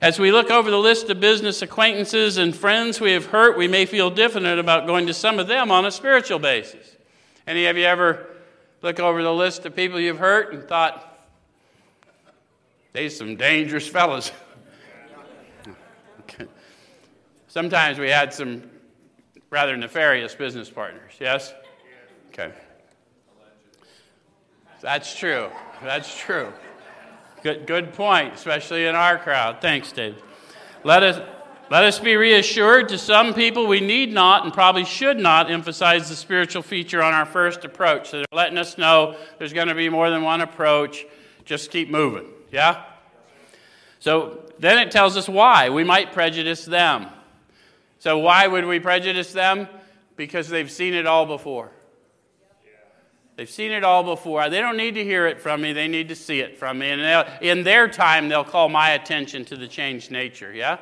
As we look over the list of business acquaintances and friends we have hurt, we may feel diffident about going to some of them on a spiritual basis. Any of you ever look over the list of people you've hurt and thought, they's some dangerous fellows? Sometimes we had some rather nefarious business partners, yes? Okay. That's true. That's true. Good, good point, especially in our crowd. Thanks, Dave. Let us, let us be reassured to some people we need not and probably should not emphasize the spiritual feature on our first approach. So they're letting us know there's going to be more than one approach. Just keep moving. Yeah? So then it tells us why. We might prejudice them. So why would we prejudice them? Because they've seen it all before. They've seen it all before. They don't need to hear it from me, they need to see it from me. And in their time, they'll call my attention to the changed nature, yeah?